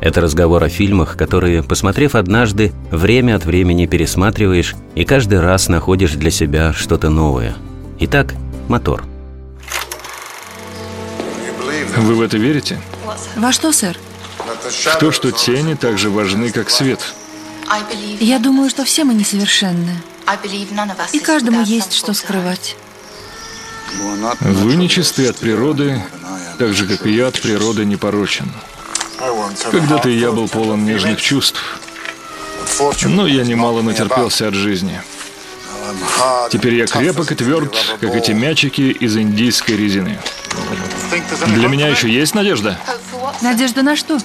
это разговор о фильмах, которые, посмотрев однажды, время от времени пересматриваешь и каждый раз находишь для себя что-то новое. Итак, мотор. Вы в это верите? Во что, сэр? В то, что тени так же важны, как свет. Я думаю, что все мы несовершенны. И каждому есть что скрывать. Вы нечисты от природы, так же, как и я от природы непорочен. Когда-то я был полон нежных чувств, но я немало натерпелся от жизни. Теперь я крепок и тверд, как эти мячики из индийской резины. Для меня еще есть надежда? Надежда на что?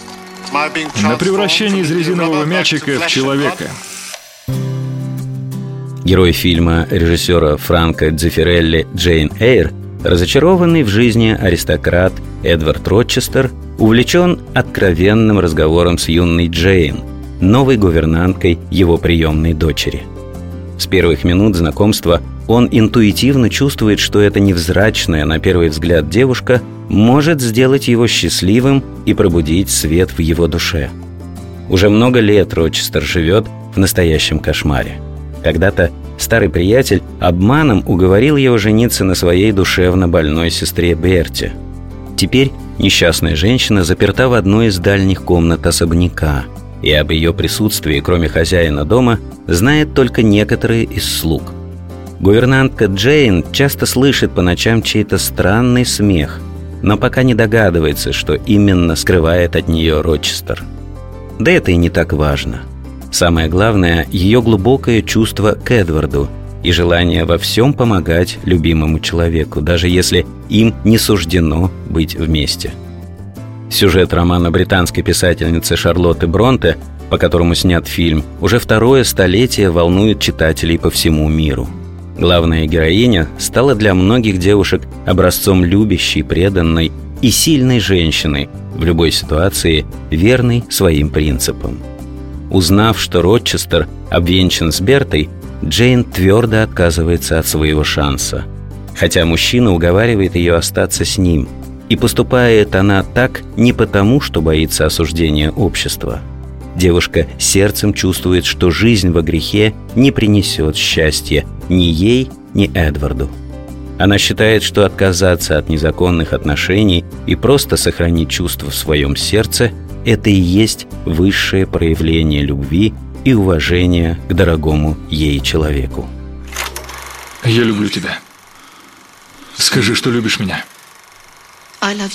На превращение из резинового мячика в человека. Герой фильма режиссера Франка Дзефирелли «Джейн Эйр» разочарованный в жизни аристократ Эдвард Рочестер увлечен откровенным разговором с юной Джейн, новой гувернанткой его приемной дочери. С первых минут знакомства он интуитивно чувствует, что эта невзрачная, на первый взгляд, девушка может сделать его счастливым и пробудить свет в его душе. Уже много лет Рочестер живет в настоящем кошмаре. Когда-то старый приятель обманом уговорил его жениться на своей душевно больной сестре Берти – Теперь несчастная женщина заперта в одной из дальних комнат особняка, и об ее присутствии, кроме хозяина дома, знает только некоторые из слуг. Гувернантка Джейн часто слышит по ночам чей-то странный смех, но пока не догадывается, что именно скрывает от нее Рочестер. Да это и не так важно. Самое главное – ее глубокое чувство к Эдварду – и желание во всем помогать любимому человеку, даже если им не суждено быть вместе. Сюжет романа британской писательницы Шарлотты Бронте, по которому снят фильм, уже второе столетие волнует читателей по всему миру. Главная героиня стала для многих девушек образцом любящей, преданной и сильной женщины, в любой ситуации верной своим принципам. Узнав, что Рочестер обвенчан с Бертой, Джейн твердо отказывается от своего шанса. Хотя мужчина уговаривает ее остаться с ним. И поступает она так не потому, что боится осуждения общества. Девушка сердцем чувствует, что жизнь во грехе не принесет счастья ни ей, ни Эдварду. Она считает, что отказаться от незаконных отношений и просто сохранить чувства в своем сердце – это и есть высшее проявление любви и уважения к дорогому ей человеку. Я люблю тебя. Скажи, что любишь меня.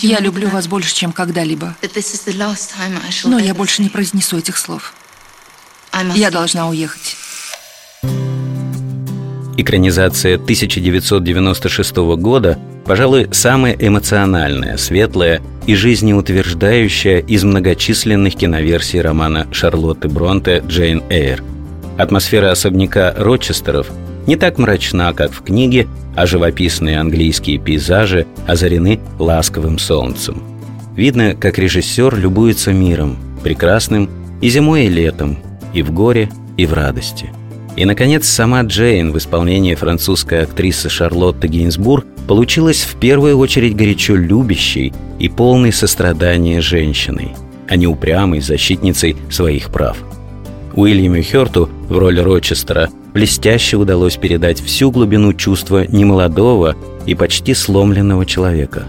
Я люблю вас больше, чем когда-либо. Но я больше не произнесу этих слов. Я должна уехать. Экранизация 1996 года, пожалуй, самая эмоциональная, светлая и жизнеутверждающая из многочисленных киноверсий романа Шарлотты Бронте «Джейн Эйр». Атмосфера особняка Рочестеров не так мрачна, как в книге, а живописные английские пейзажи озарены ласковым солнцем. Видно, как режиссер любуется миром, прекрасным и зимой, и летом, и в горе, и в радости – и, наконец, сама Джейн в исполнении французской актрисы Шарлотты Гейнсбур получилась в первую очередь горячо любящей и полной сострадания женщиной, а не упрямой защитницей своих прав. Уильяму Хёрту в роли Рочестера блестяще удалось передать всю глубину чувства немолодого и почти сломленного человека.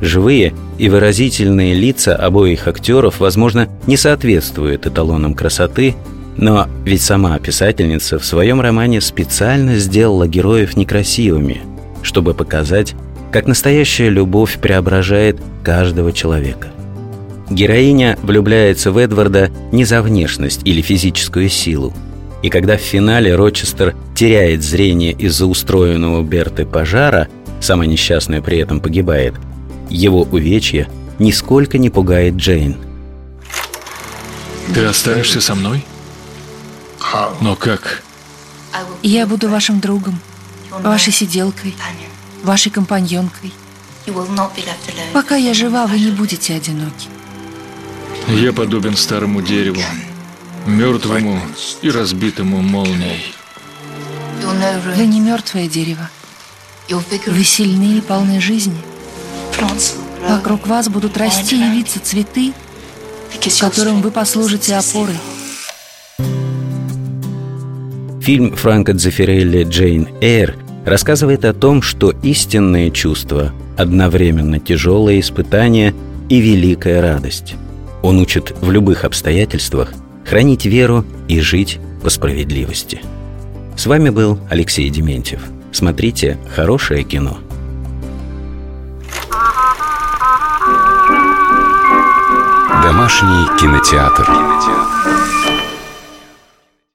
Живые и выразительные лица обоих актеров, возможно, не соответствуют эталонам красоты, но ведь сама писательница в своем романе специально сделала героев некрасивыми, чтобы показать, как настоящая любовь преображает каждого человека. Героиня влюбляется в Эдварда не за внешность или физическую силу. И когда в финале Рочестер теряет зрение из-за устроенного Берты пожара, сама несчастная при этом погибает, его увечье нисколько не пугает Джейн. «Ты останешься со мной?» Но как? Я буду вашим другом, вашей сиделкой, вашей компаньонкой. Пока я жива, вы не будете одиноки. Я подобен старому дереву, мертвому и разбитому молнией. Вы не мертвое дерево. Вы сильны и полны жизни. Вокруг вас будут расти и виться цветы, которым вы послужите опорой. Фильм Франко Дзефирелли «Джейн Эйр» рассказывает о том, что истинные чувства – одновременно тяжелое испытание и великая радость. Он учит в любых обстоятельствах хранить веру и жить по справедливости. С вами был Алексей Дементьев. Смотрите хорошее кино. Домашний кинотеатр.